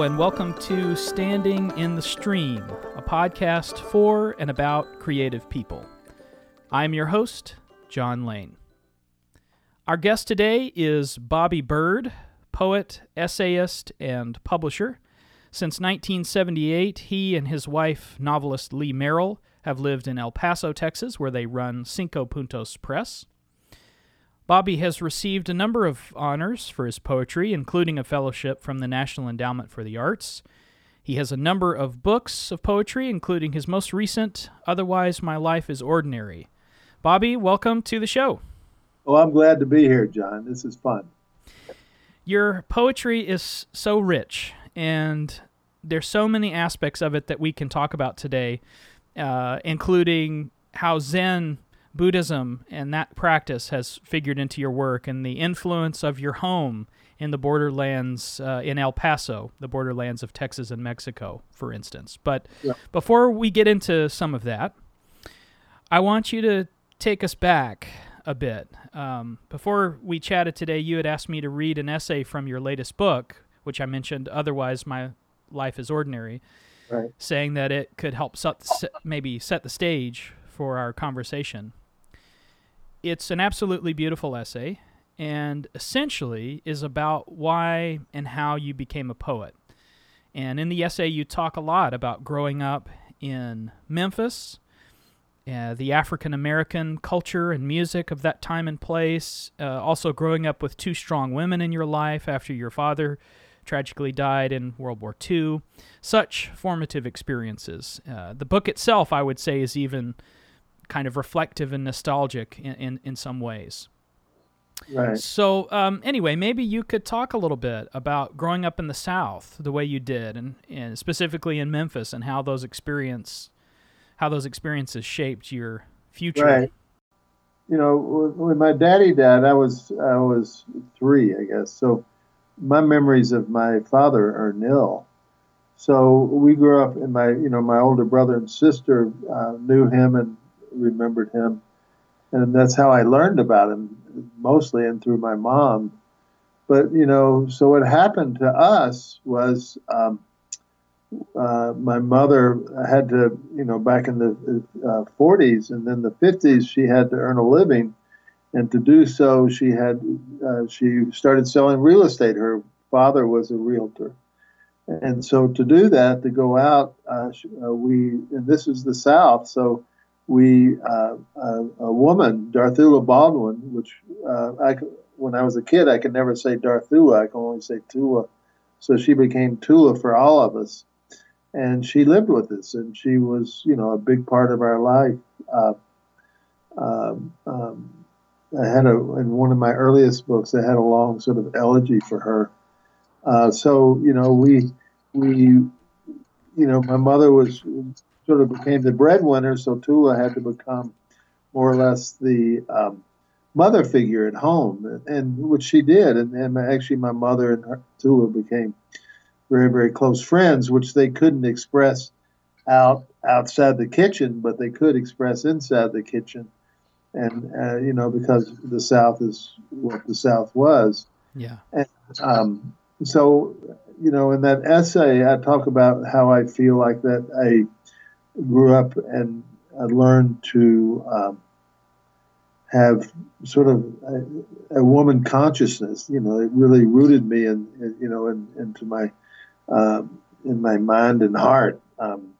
And welcome to Standing in the Stream, a podcast for and about creative people. I'm your host, John Lane. Our guest today is Bobby Byrd, poet, essayist, and publisher. Since 1978, he and his wife, novelist Lee Merrill, have lived in El Paso, Texas, where they run Cinco Puntos Press. Bobby has received a number of honors for his poetry, including a fellowship from the National Endowment for the Arts. He has a number of books of poetry, including his most recent, Otherwise My Life is Ordinary. Bobby, welcome to the show. Well, I'm glad to be here, John. This is fun. Your poetry is so rich, and there's so many aspects of it that we can talk about today, uh, including how Zen Buddhism and that practice has figured into your work and the influence of your home in the borderlands uh, in El Paso, the borderlands of Texas and Mexico, for instance. But yeah. before we get into some of that, I want you to take us back a bit. Um, before we chatted today, you had asked me to read an essay from your latest book, which I mentioned, Otherwise My Life is Ordinary, right. saying that it could help set, maybe set the stage for our conversation it's an absolutely beautiful essay and essentially is about why and how you became a poet. And in the essay, you talk a lot about growing up in Memphis, uh, the African American culture and music of that time and place, uh, also growing up with two strong women in your life after your father tragically died in World War II. Such formative experiences. Uh, the book itself, I would say, is even kind of reflective and nostalgic in, in, in some ways. Right. So, um, anyway, maybe you could talk a little bit about growing up in the South the way you did, and, and specifically in Memphis, and how those experience, how those experiences shaped your future. Right. You know, when my daddy died, I was I was three, I guess. So, my memories of my father are nil. So we grew up, and my you know my older brother and sister uh, knew him and remembered him, and that's how I learned about him mostly and through my mom. But you know, so what happened to us was um, uh, my mother had to, you know, back in the uh, 40s and then the 50s, she had to earn a living, and to do so, she had uh, she started selling real estate. Her father was a realtor. And so to do that, to go out, uh, uh, we, and this is the South, so we uh, a, a, woman, Darthula Baldwin, which uh, I when I was a kid I could never say Darthula, I could only say Tula, so she became Tula for all of us, and she lived with us, and she was you know a big part of our life. Uh, um, um, I had a in one of my earliest books I had a long sort of elegy for her. Uh, so you know we we you know my mother was sort of became the breadwinner, so Tula had to become more or less the um, mother figure at home, and, which she did. And, and, actually, my mother and her, Tula became very, very close friends, which they couldn't express out outside the kitchen, but they could express inside the kitchen. And uh, you know, because the South is what the South was. Yeah. And, um, so, you know, in that essay, I talk about how I feel like that a grew up and I learned to um, have sort of a, a, woman consciousness. You know, it really rooted me in, in you know, in, into my um, in my mind and heart. Um,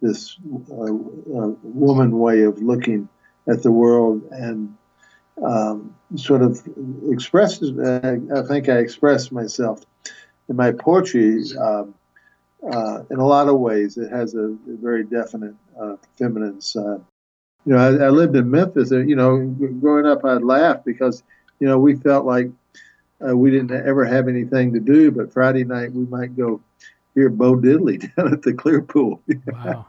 this uh, uh, woman way of looking at the world and um, sort of expresses. Uh, I think I expressed myself in my poetry um, uh, in a lot of ways, it has a, a very definite uh, feminine side. You know, I, I, lived in Memphis. And, you know, growing up, I'd laugh because you know we felt like uh, we didn't ever have anything to do, but Friday night we might go hear Bo Diddley down at the Clearpool. Wow.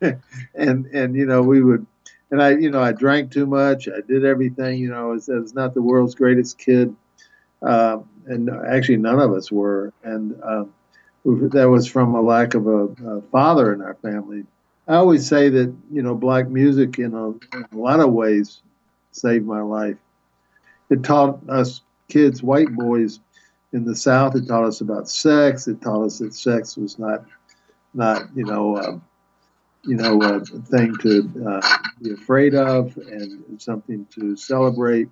and and you know we would, and I you know I drank too much. I did everything. You know, I was, I was not the world's greatest kid, um, and actually none of us were. And um, that was from a lack of a, a, father in our family. I always say that you know black music in a, in a lot of ways saved my life. It taught us kids, white boys, in the South, it taught us about sex. It taught us that sex was not, not you know, uh, you know, a thing to uh, be afraid of and something to celebrate.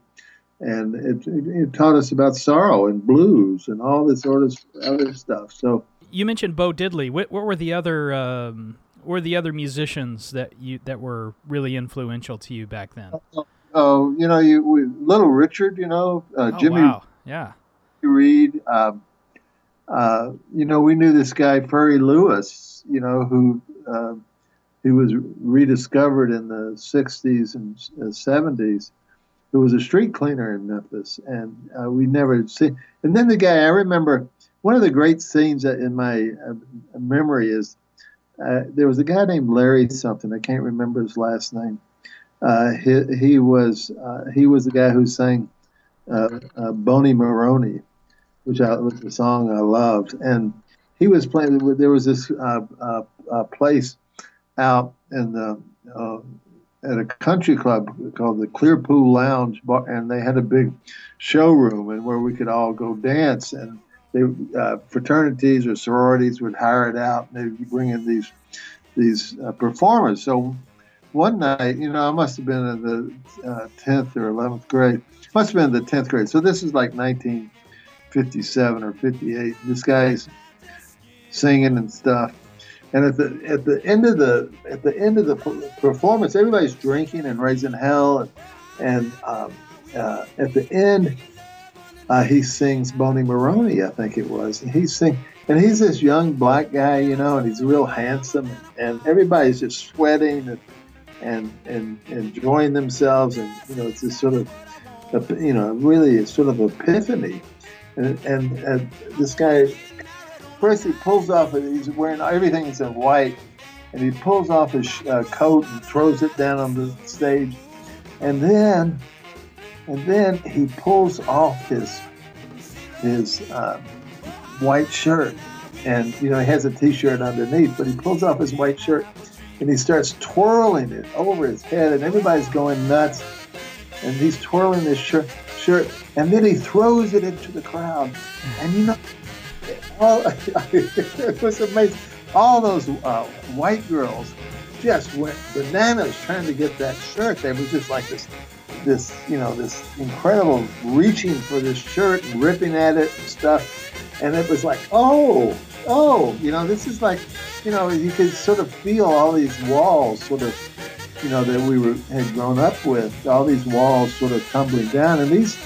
And it, it, it, taught us about sorrow and blues and all this sort of other stuff. So you mentioned Bo Diddley. What, what were the other um, were the other musicians that you that were really influential to you back then? Oh, you know, you we, Little Richard, you know, uh, oh, Jimmy. Wow. Yeah. Reed. Um, uh, you know, we knew this guy Furry Lewis. You know, who uh, who was rediscovered in the '60s and '70s. Who was a street cleaner in Memphis, and uh, we never see. And then the guy I remember. One of the great scenes in my uh, memory is uh, there was a guy named Larry something. I can't remember his last name. Uh, he, he was uh, he was the guy who sang uh, uh, Bony Moronie, which I, was a song I loved, and he was playing. There was this place out in the at a country club called the Clearpool Lounge, and they had a big showroom and where we could all go dance and they uh, fraternities or sororities would hire it out and they'd bring in these these uh, performers. So one night, you know, I must have been in the uh, 10th or 11th grade. Must have been the 10th grade. So this is like 1957 or 58. This guy's singing and stuff. And at the at the end of the at the end of the performance, everybody's drinking and raising hell, and, and um, uh, at the end, uh, he sings Bony Moronie, I think it was. And he's sing, and he's this young black guy, you know, and he's real handsome, and everybody's just sweating and and and enjoying themselves, and you know, it's this sort of, you know, really sort of epiphany, and and, and this guy, first he pulls off, he's wearing everything's in white, and he pulls off his uh, coat and throws it down on the stage, and then and then he pulls off his his uh, white shirt, and you know he has a T-shirt underneath, but he pulls off his white shirt and he starts twirling it over his head, and everybody's going nuts. And he's twirling his shirt, shirt, and then he throws it into the crowd, and you know, all, it was amazing. All those uh, white girls just went bananas trying to get that shirt. They were just like this this, you know, this incredible reaching for this shirt ripping at it and stuff. And it was like, oh, oh, you know, this is like, you know, you could sort of feel all these walls sort of, you know, that we were had grown up with, all these walls sort of tumbling down. And these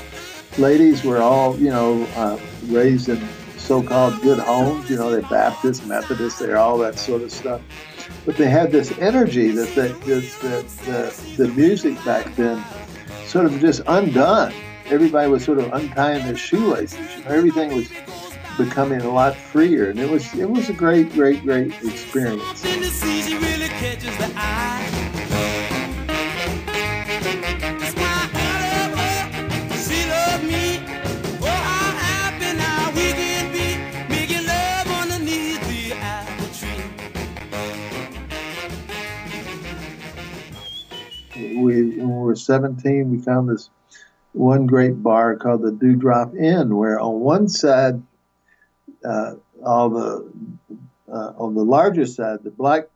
ladies were all, you know, uh, raised in so-called good homes. You know, they're Baptist, Methodist, they're all that sort of stuff. But they had this energy that the, the, the, the music back then sort of just undone. Everybody was sort of untying their shoelaces. Everything was becoming a lot freer, and it was it was a great, great, great experience. Were 17, we found this one great bar called the Dewdrop Inn, where on one side, uh, all the uh, on the larger side, the black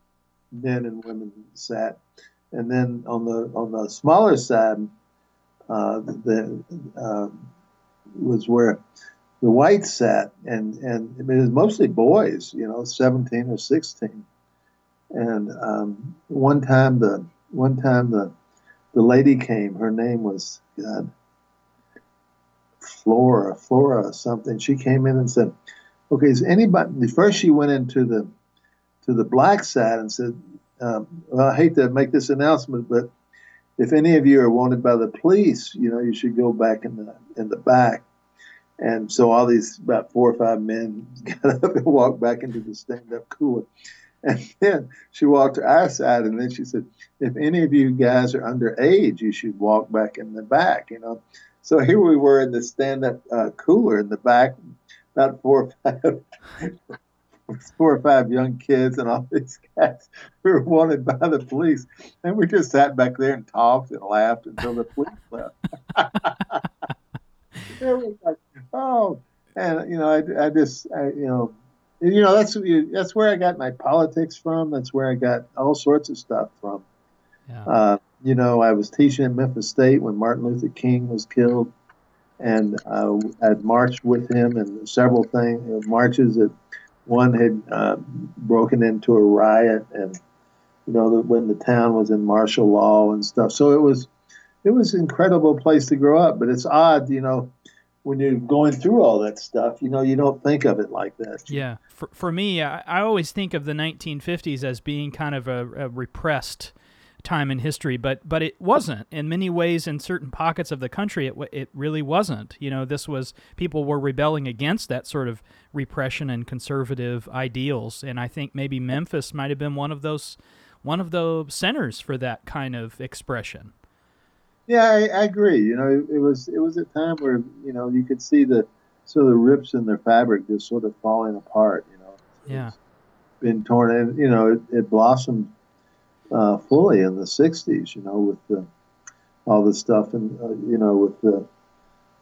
men and women sat, and then on the on the smaller side, uh, the uh, was where the whites sat, and and it was mostly boys, you know, 17 or 16. And um, one time the one time the the lady came. Her name was God, Flora, Flora something. She came in and said, "Okay, is anybody?" First, she went into the to the black side and said, um, well, "I hate to make this announcement, but if any of you are wanted by the police, you know, you should go back in the in the back." And so all these about four or five men got up and walked back into the stand-up cooler. And then she walked to our side, and then she said, "If any of you guys are underage, you should walk back in the back." You know, so here we were in the stand-up uh, cooler in the back, about four or five, four or five young kids, and all these guys who were wanted by the police, and we just sat back there and talked and laughed until the police left. it was like, oh, and you know, I, I just, I, you know, you know, that's that's where I got my politics from. That's where I got all sorts of stuff from. Yeah. Uh, you know, I was teaching at Memphis State when Martin Luther King was killed, and uh, I'd marched with him and several things, you know, marches that one had uh, broken into a riot, and you know, the, when the town was in martial law and stuff. So it was, it was an incredible place to grow up. But it's odd, you know, when you're going through all that stuff, you know, you don't think of it like that. Yeah. For, for me, I, I always think of the 1950s as being kind of a, a repressed time in history, but but it wasn't in many ways. In certain pockets of the country, it it really wasn't. You know, this was people were rebelling against that sort of repression and conservative ideals, and I think maybe Memphis might have been one of those one of the centers for that kind of expression. Yeah, I, I agree. You know, it, it, was it was a time where you know you could see the sort of the rips in their fabric just sort of falling apart. You know, yeah, been torn, and you know it, it blossomed uh, fully in the '60s. You know, with the all the stuff and uh, you know with the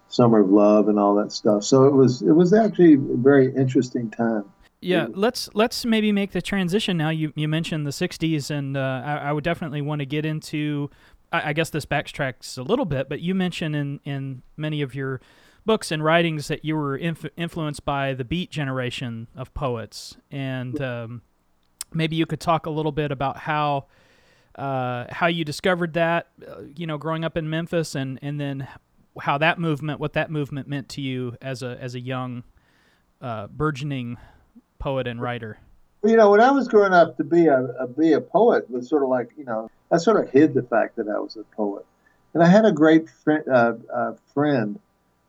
summer of love and all that stuff. So it was it was actually a very interesting time. Yeah, let's let's maybe make the transition now. You you mentioned the '60s, and uh, I, I, would definitely want to get into. I, I, guess this backtracks a little bit, but you mentioned in in many of your books and writings that you were inf- influenced by the Beat generation of poets, and um, maybe you could talk a little bit about how uh, how you discovered that, uh, you know, growing up in Memphis, and and then how that movement, what that movement meant to you as a as a young, uh, burgeoning poet and writer? You know, when I was growing up, to be a, a be a poet was sort of like you know I sort of hid the fact that I was a poet, and I had a great friend, uh, uh, friend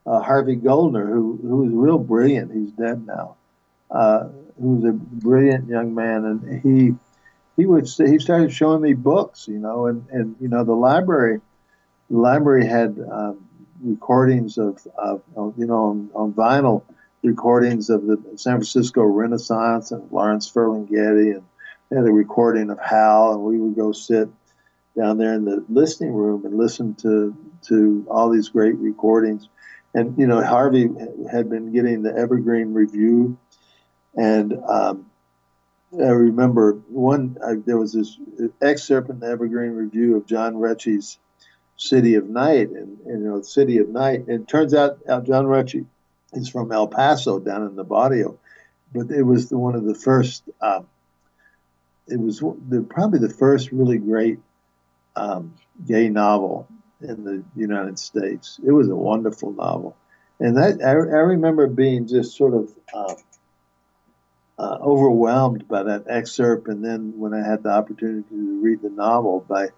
uh, Harvey Goldner, who who was real brilliant. He's dead now. Uh, who was a brilliant young man, and he he would he started showing me books, you know, and and you know the library the library had um, recordings of, of, of you know on, on vinyl recordings of the San Francisco Renaissance and Lawrence Ferlinghetti, and they had a recording of Howl, and we would go sit down there in the listening room and listen to to all these great recordings. And you know, Harvey had been getting the Evergreen Review, and um, I remember one. There was this excerpt in the Evergreen Review of John Rechy's City of Night, and, and you know, City of Night. And it turns out, out John Rechy is from El Paso down in the barrio, but it was the, one of the first. Um, it was the, probably the first really great um, gay novel in the United States. It was a wonderful novel, and that I, I remember being just sort of um, uh, overwhelmed by that excerpt, and then when I had the opportunity to read the novel, by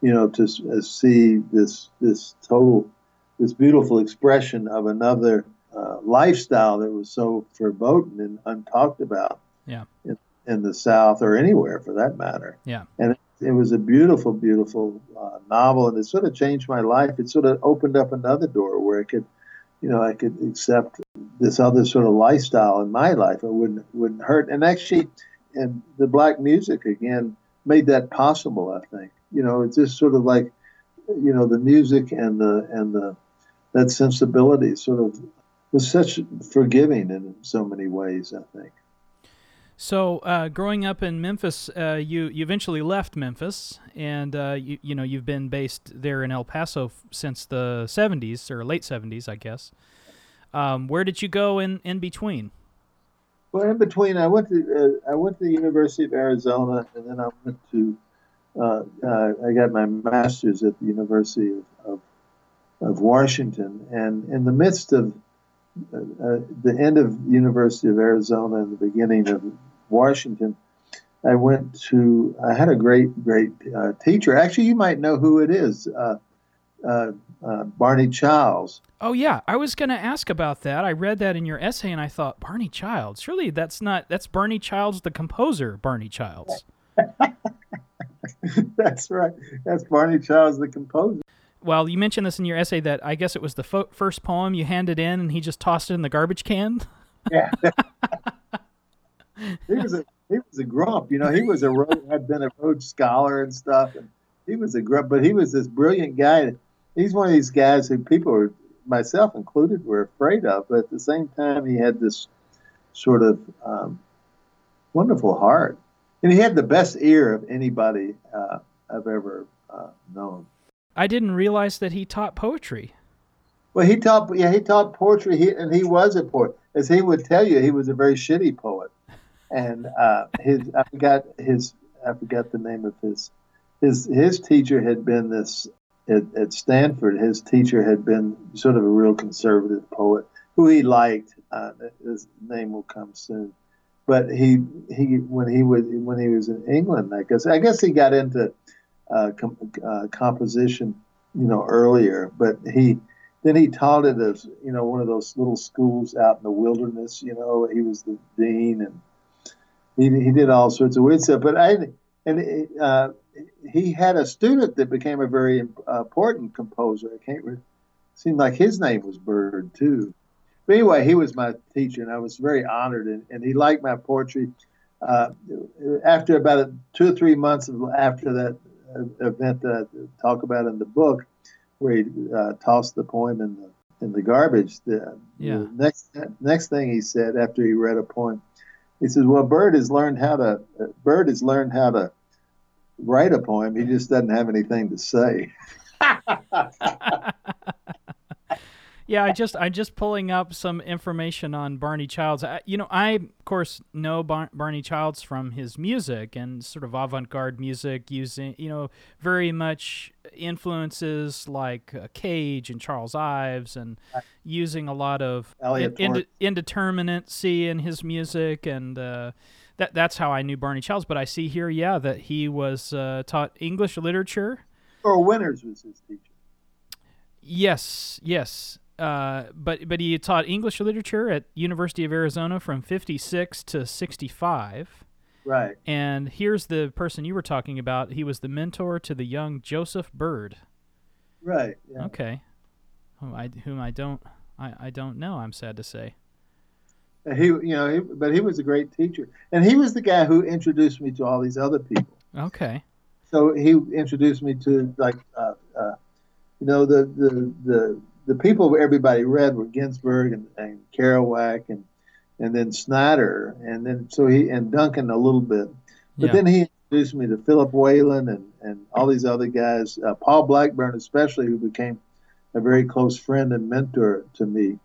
you know to uh, see this this total this beautiful expression of another uh, lifestyle that was so verboten and untalked about yeah. in, in, the South or anywhere for that matter. Yeah. And it, it was a beautiful, beautiful uh, novel, and it sort of changed my life. It sort of opened up another door where I could, you know, I could accept this other sort of lifestyle in my life. It wouldn't wouldn't hurt. And actually, and the black music again made that possible. I think you know it's just sort of like, you know, the music and the and the that sensibility sort of was such forgiving in so many ways. I think. So, uh, growing up in Memphis, uh, you you eventually left Memphis, and uh, you you know you've been based there in El Paso f- since the '70s or late '70s, I guess. Um, where did you go in in between? Well, in between, I went to uh, I went to the University of Arizona, and then I went to uh, uh, I got my master's at the University of, of, of Washington, and in the midst of uh, the end of University of Arizona and the beginning of Washington, I went to. I had a great, great uh, teacher. Actually, you might know who it is, uh, uh, uh Barney Childs. Oh yeah, I was going to ask about that. I read that in your essay, and I thought Barney Childs. Surely that's not that's Barney Childs, the composer, Barney Childs. that's right. That's Barney Childs, the composer well, you mentioned this in your essay that I guess it was the fo- first poem you handed in, and he just tossed it in the garbage can. Yeah. he was a he was a grump, you know. He was a had been a Rhodes Scholar and stuff, and he was a grump. But he was this brilliant guy. He's one of these guys who people myself included, were afraid of. But at the same time, he had this sort of um, wonderful heart, and he had the best ear of anybody uh, I've ever uh, known. I didn't realize that he taught poetry. Well, he taught yeah he taught poetry, he, and he was a poet. As he would tell you, he was a very shitty poet, and uh, his I forgot his I forgot the name of his his his teacher had been this at, at Stanford. His teacher had been sort of a real conservative poet who he liked. Uh, his name will come soon, but he he when he was when he was in England, I guess I guess he got into uh, com- uh, composition, you know, earlier, but he then he taught at a, you know one of those little schools out in the wilderness. You know, he was the dean and he he did all sorts of weird stuff. But I and uh, he had a student that became a very important composer. I can't. Re- seemed like his name was Byrd too. But anyway, he was my teacher, and I was very honored, and, and he liked my poetry. Uh, after about two or three months after that uh, event that I talk about in the book, where he uh, tossed the poem in the in the garbage. The, yeah. the next next thing he said after he read a poem, he says, "Well, Byrd has learned how to Byrd has learned how to write a poem. He just doesn't have anything to say." yeah, I just I just pulling up some information on Barney Childs. I, you know, I of course know Bar- Barney Childs from his music and sort of avant-garde music, using you know very much influences like uh, Cage and Charles Ives, and using a lot of in, ind- indeterminacy in his music, and uh, that that's how I knew Barney Childs. But I see here, yeah, that he was uh, taught English literature. Earl Winters was his teacher. Yes, yes. Uh, but but he taught English literature at University of Arizona from 56 to 65. Right. And here's the person you were talking about. He was the mentor to the young Joseph Byrd. Right. Yeah. Okay. Whom I whom I don't I, I don't know. I'm sad to say. He you know he, but he was a great teacher, and he was the guy who introduced me to all these other people. Okay. So he introduced me to like uh, uh, you know the the the the people everybody read were Ginsberg and, and Kerouac and and then Snyder and then so he and Duncan a little bit, but Yeah. then he introduced me to Philip Whalen and and all these other guys, uh, Paul Blackburn especially, who became a very close friend and mentor to me,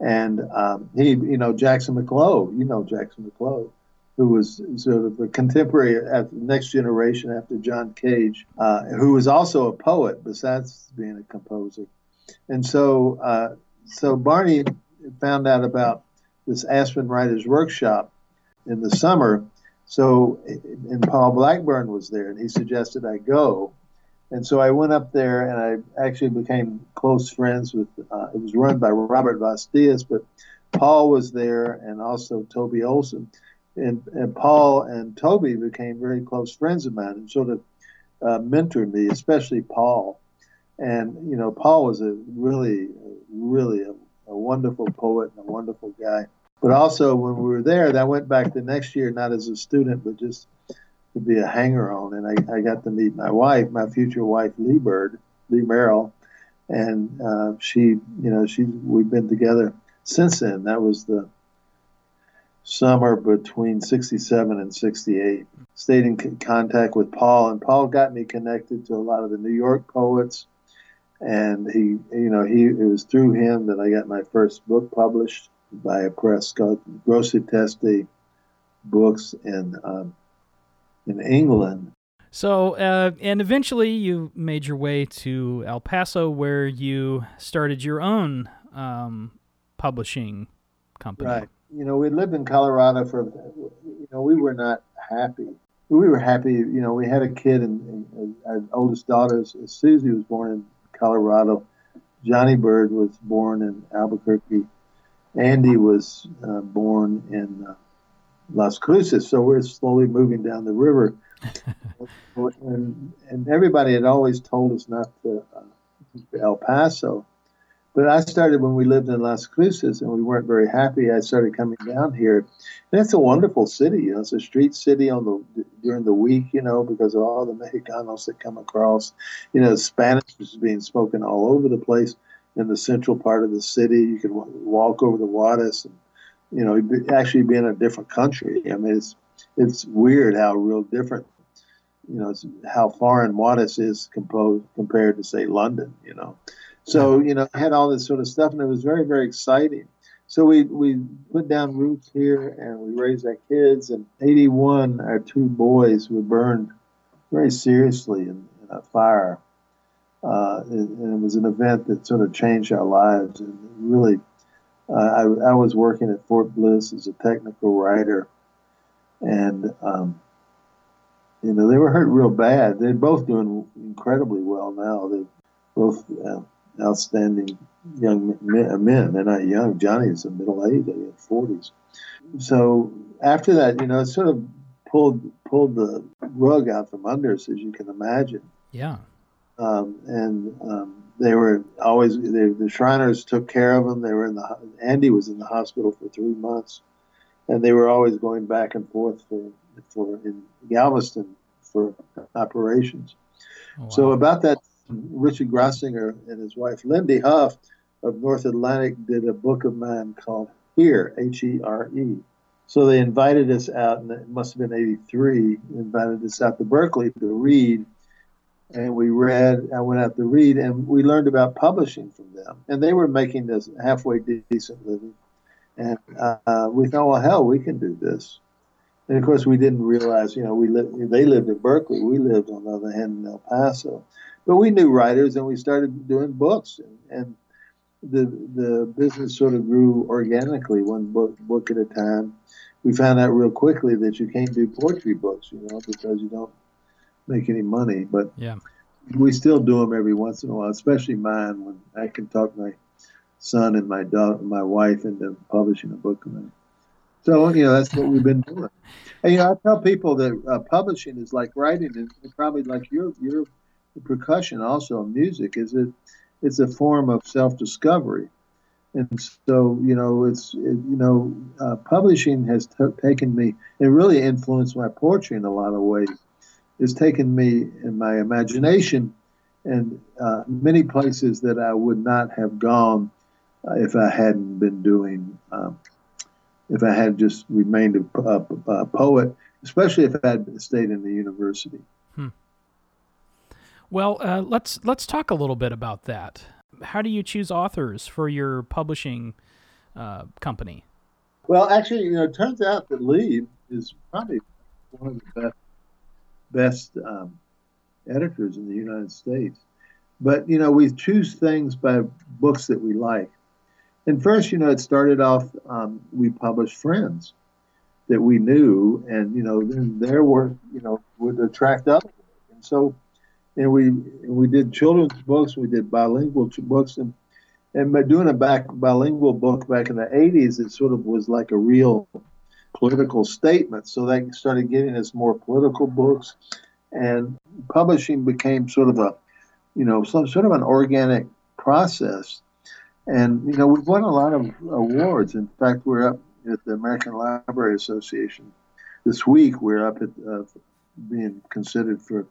and um, he you know Jackson Mac Low, you know Jackson Mac Low. Who was sort of a contemporary at the next generation after John Cage, uh, who was also a poet besides being a composer and so uh, so Barney found out about this Aspen Writers Workshop in the summer. So and Paul Blackburn was there, and he suggested I go. And so I went up there, and I actually became close friends with. Uh, it was run by Robert Vas Dias, but Paul was there, and also Toby Olson. And, and Paul and Toby became very close friends of mine, and sort of uh, mentored me, especially Paul and you know paul was a really really a, a, wonderful poet and a wonderful guy. But also when we were there i went back the next year not as a student but just to be a hanger on. And I, I got to meet my wife my future wife lee byrd lee merrill. And uh, she you know she we've been together since then. That was the summer between 67 and 68 stayed in contact with paul and paul got me connected to a lot of the new york poets and he you know he it was through him that I got my first book published by a press called Grosseteste Books in um, in England. So, uh, and eventually you made your way to El Paso, where you started your own um, publishing company. Right. You know, we lived in Colorado for. You know, we were not happy. We were happy. You know, we had a kid, and, and our oldest daughter, Susie, was born in Colorado. Johnny Byrd was born in Albuquerque. Andy was uh, born in uh, Las Cruces. So we're slowly moving down the river. and, and everybody had always told us not to uh, El Paso. But I started when we lived in Las Cruces and we weren't very happy. I started coming down here. And it's a wonderful city. You know, it's a street city on the during the week, you know, because of all the Mexicanos that come across. You know, Spanish is being spoken all over the place. in the central part of the city. You can walk over the Juarez and you know actually be in a different country. I mean, it's it's weird how real different you know how foreign Juarez is composed compared to say London. You know, so you know I had all this sort of stuff, and it was very very exciting. So we we put down roots here, and we raised our kids. And '81, our two boys were burned very seriously in, in a fire. Uh, and, and, it was an event that sort of changed our lives. And really, uh, I, I, was working at Fort Bliss as a technical writer, and um, you know they were hurt real bad. They're both doing incredibly well now. They're both uh, outstanding young men, men. They're not young. Johnny's a middle age, in forties. So after that, you know, it sort of pulled pulled the rug out from under us, as you can imagine. Yeah. Um, and um, they were always they, the Shriners took care of them. They were in the Andy was in the hospital for three months, and they were always going back and forth for for in Galveston for operations. Oh, wow. So about that, Richard Grossinger and his wife Lindy Hough of North Atlantic did a book of mine called Here H E R E so they invited us out, and it must have been 83, invited us out to Berkeley to read. And we read, I went out to read, and we learned about publishing from them. And they were making this halfway decent living. And uh, we thought, well, hell, we can do this. And of course, we didn't realize, you know, we they lived in Berkeley. We lived, on the other hand, in El Paso. But we knew writers, and we started doing books. And, and the the business sort of grew organically, one book book at a time we found out real quickly that you can't do poetry books, you know, because you don't make any money. But yeah, we still do them every once in a while, especially mine when I can talk my son and my daughter, my wife into publishing a book. So you know that's what we've been doing. And you know, I tell people that uh, publishing is like writing, and probably like your your percussion, also music, is it it's a form of self discovery and so you know it's it, you know uh, publishing has t- taken me it really influenced my poetry in a lot of ways. It's taken me in my imagination and uh, many places that i would not have gone uh, if i hadn't been doing um, if i had just remained a, a, a, poet especially if i had stayed in the university. Hmm. Well uh, let's let's talk a little bit about that how do you choose authors for your publishing uh, company? Well, actually, you know, it turns out that Lee is probably one of the best best um, editors in the United States. But you know, we choose things by books that we like. And first, you know, it started off um, we published friends that we knew, and you know, then their work, you know, would attract others. And so and we we did children's books, we did bilingual books, and and by doing a back bilingual book back in the 80s, it sort of was like a real political statement. So they started getting us more political books, and publishing became sort of a, you know, some sort of an organic process. And you know, we've won a lot of awards. In fact, we're up at the American Library Association this week. We're up at uh, being considered for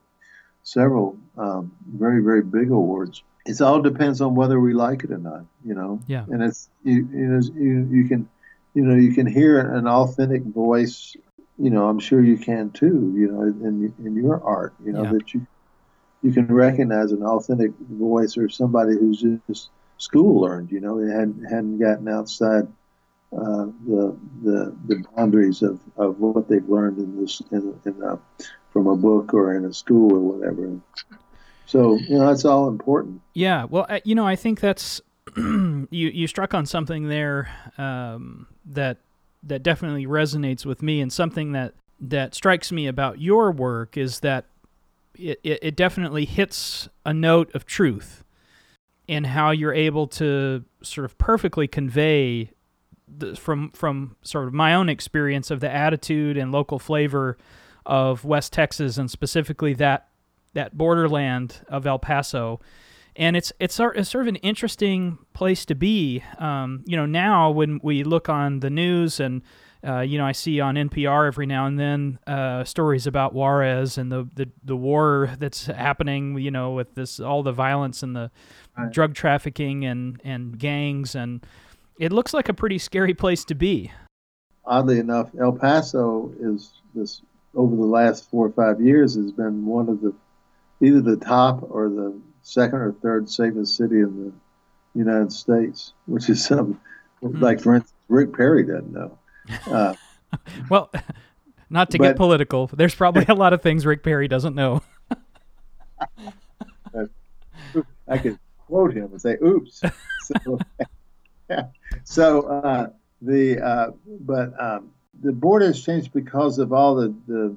several um, very very big awards. It all depends on whether we like it or not, you know. Yeah. And it's you you know you, you can you know you can hear an authentic voice. You know, I'm sure you can too. You know, in in your art, you know yeah. that you you can recognize an authentic voice or somebody who's just school learned. You know, they hadn't hadn't gotten outside uh, the the the boundaries of, of what they've learned in this in, in uh, from a book or in a school or whatever. So you know that's all important. Yeah, well, you know, I think that's you you struck on something there um, that that definitely resonates with me, and something that that strikes me about your work is that it, it, it definitely hits a note of truth in how you're able to sort of perfectly convey the, from from sort of my own experience of the attitude and local flavor of West Texas and specifically that that borderland of El Paso. And it's it's sort, it's sort of an interesting place to be. Um, you know, now when we look on the news and uh, you know, I see on NPR every now and then uh, stories about Juarez and the, the, the war that's happening. You know, with this all the violence and the right. drug trafficking and and gangs, and it looks like a pretty scary place to be. Oddly enough, El Paso is this over the last four or five years has been one of the either the top or the second or third safest city in the United States, which is some mm. like for instance, Rick Perry doesn't know. Uh, well, not to but, get political, there's probably a lot of things Rick Perry doesn't know. I could quote him and say, "Oops." So, yeah. so uh, the uh, but um, the board has changed because of all the, the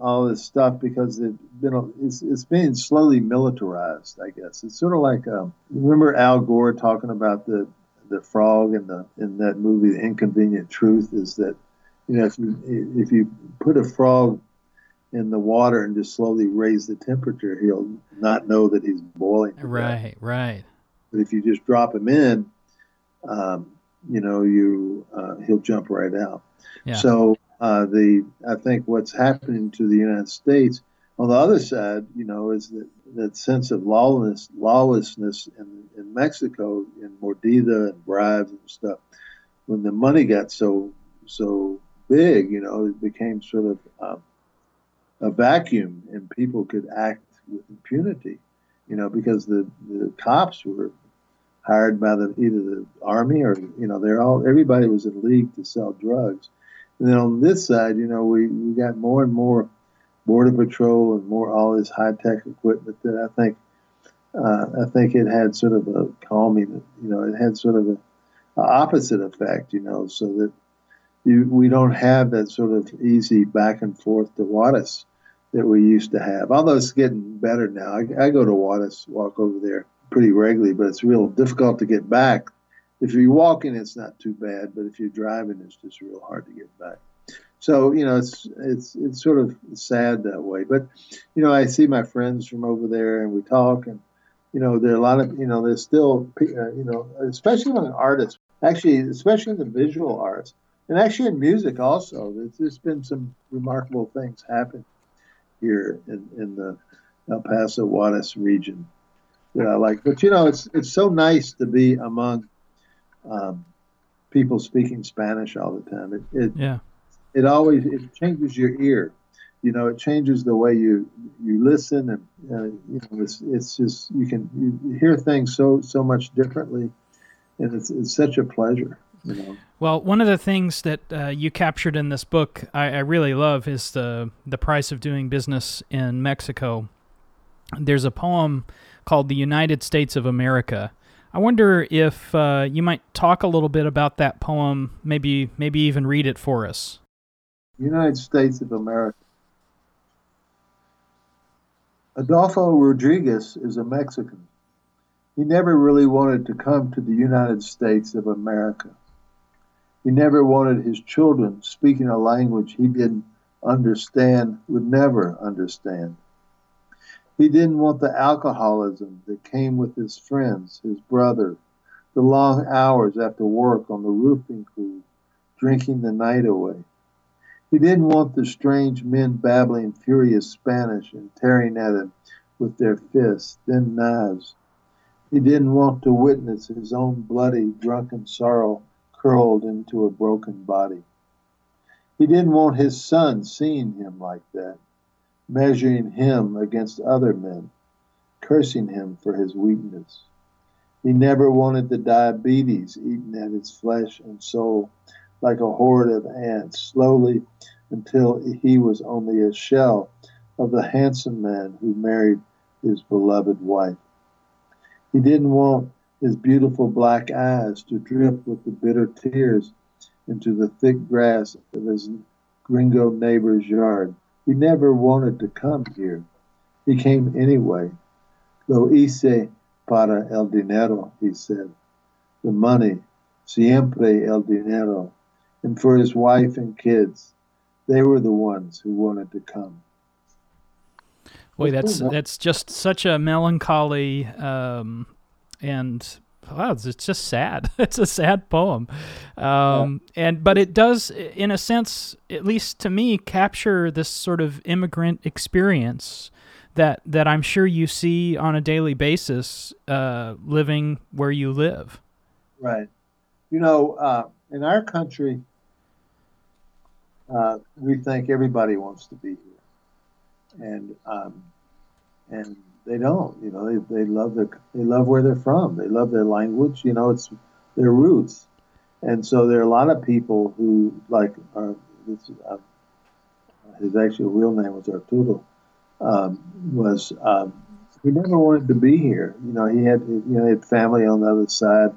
all this stuff because it's been it's, it's been slowly militarized. I guess it's sort of like um, remember Al Gore talking about the the frog in the in that movie, The Inconvenient Truth, is that you know if you if you put a frog in the water and just slowly raise the temperature, he'll not know that he's boiling. Right, right. But if you just drop him in, um, you know, you uh, he'll jump right out. Yeah. So uh, the I think what's happening to the United States on the other side, you know, is that that sense of lawlessness, lawlessness in, in Mexico, in Mordida and bribes and stuff. When the money got so so big, you know, it became sort of um, a vacuum, and people could act with impunity, you know, because the the cops were hired by the either the army or you know they're all everybody was in league to sell drugs. And then on this side, you know, we, we got more and more border patrol and more all this high tech equipment that I think uh, I think it had sort of a calming, you know, it had sort of a, a opposite effect, you know, so that you, we don't have that sort of easy back and forth to Juarez that we used to have. Although it's getting better now. I, I go to Juarez, walk over there pretty regularly, but it's real difficult to get back. If you're walking, it's not too bad, but if you're driving, it's just real hard to get back. So you know, it's it's it's sort of sad that way. But you know, I see my friends from over there, and we talk, and you know, there are a lot of you know, there's still uh, you know, especially among artists, actually, especially in the visual arts, and actually in music also. There's, there's been some remarkable things happen here in, in the El Paso Juarez region I like. But you know, it's it's so nice to be among um, people speaking Spanish all the time. It, it yeah. It always it changes your ear. You know, it changes the way you you listen, and uh, you know, it's it's just you can you hear things so so much differently, and it's it's such a pleasure. You know. Well, one of the things that uh, you captured in this book I, I, really love is the the price of doing business in Mexico. There's a poem called "The United States of America." I wonder if uh, you might talk a little bit about that poem, maybe maybe even read it for us. United States of America. Adolfo Rodriguez is a Mexican. He never really wanted to come to the United States of America. He never wanted his children speaking a language he didn't understand, would never understand. He didn't want the alcoholism that came with his friends, his brother, the long hours after work on the roofing crew, drinking the night away. He didn't want the strange men babbling furious Spanish and tearing at him with their fists, then knives. He didn't want to witness his own bloody, drunken sorrow curled into a broken body. He didn't want his son seeing him like that, measuring him against other men, cursing him for his weakness. He never wanted the diabetes eaten at his flesh and soul like a horde of ants, slowly until he was only a shell of the handsome man who married his beloved wife. He didn't want his beautiful black eyes to drip with the bitter tears into the thick grass of his gringo neighbor's yard. He never wanted to come here. He came anyway. Lo hice para el dinero, he said. The money, siempre el dinero. And for his wife and kids, they were the ones who wanted to come. Boy, that's that's just such a melancholy um, and wow, it's, just sad. it's a sad poem, um, yeah. and but it does, in a sense, at least to me, capture this sort of immigrant experience that that I'm sure you see on a daily basis, uh, living where you live. Right. You know, uh, in our country, uh, we think everybody wants to be here, and um, and they don't. You know, they, they love their they love where they're from. They love their language. You know, it's their roots, and so there are a lot of people who like. Uh, this, uh, his actual real name was Arturo. Um, was um, he never wanted to be here? You know, he had you know he had family on the other side,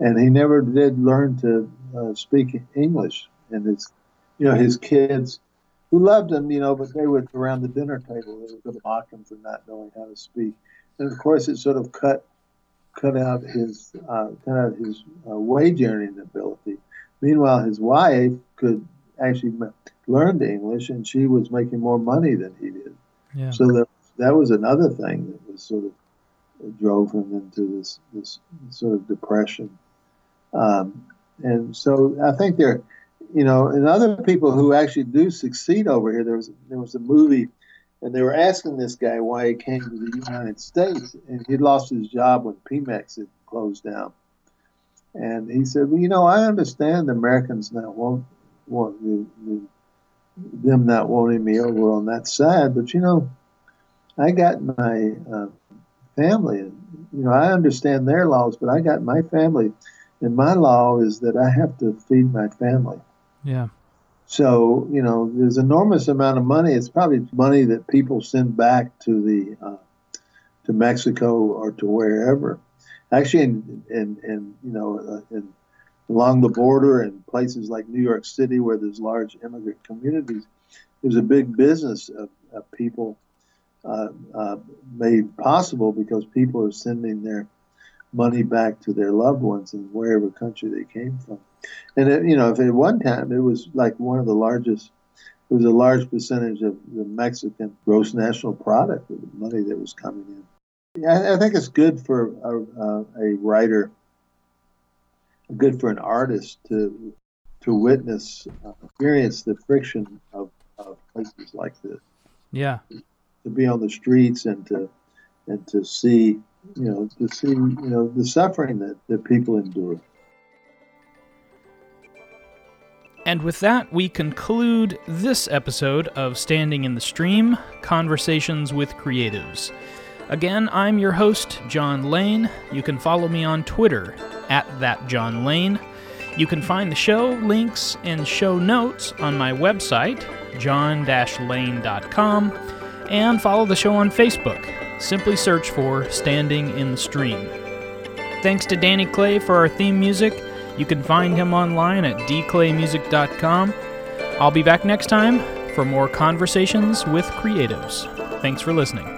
and he never did learn to uh, speak English. And his, you know, his kids who loved him, you know, but they would around the dinner table they would mock him for not knowing how to speak. And of course, it sort of cut cut out his uh, cut out his uh, wage earning ability. Meanwhile, his wife could actually learn English, and she was making more money than he did. Yeah. So that that was another thing that was sort of drove him into this this sort of depression. Um, and so I think there, you know, and other people who actually do succeed over here. There was there was a movie, and they were asking this guy why he came to the United States, and he lost his job when Pemex had closed down. And he said, "Well, you know, I understand Americans now won't want the, the, them not wanting me over on that side, but you know, I got my uh, family, and you know, I understand their laws, but I got my family." And my law is that I have to feed my family. Yeah. So you know, there's enormous amount of money. It's probably money that people send back to the uh, to Mexico or to wherever. Actually, in in, in you know, uh, in, along the border and places like New York City, where there's large immigrant communities, there's a big business of, of people uh, uh made possible because people are sending their money back to their loved ones in wherever country they came from. And it, you know, if at one time it was like one of the largest, it was a large percentage of the Mexican gross national product of the money that was coming in. Yeah, I, think it's good for a, a writer, good for an artist to to witness, uh, experience the friction of, of places like this. Yeah. To be on the streets and to and to see you know, to see, you know, the suffering that, that people endure. And with that, we conclude this episode of Standing in the Stream Conversations with Creatives. Again, I'm your host, John Lane. You can follow me on Twitter at ThatJohnLane. You can find the show, links, and show notes on my website, john-lane.com, and follow the show on Facebook Simply search for Standing in the Stream. Thanks to Danny Clay for our theme music. You can find him online at dclaymusic.com. I'll be back next time for more conversations with creatives. Thanks for listening.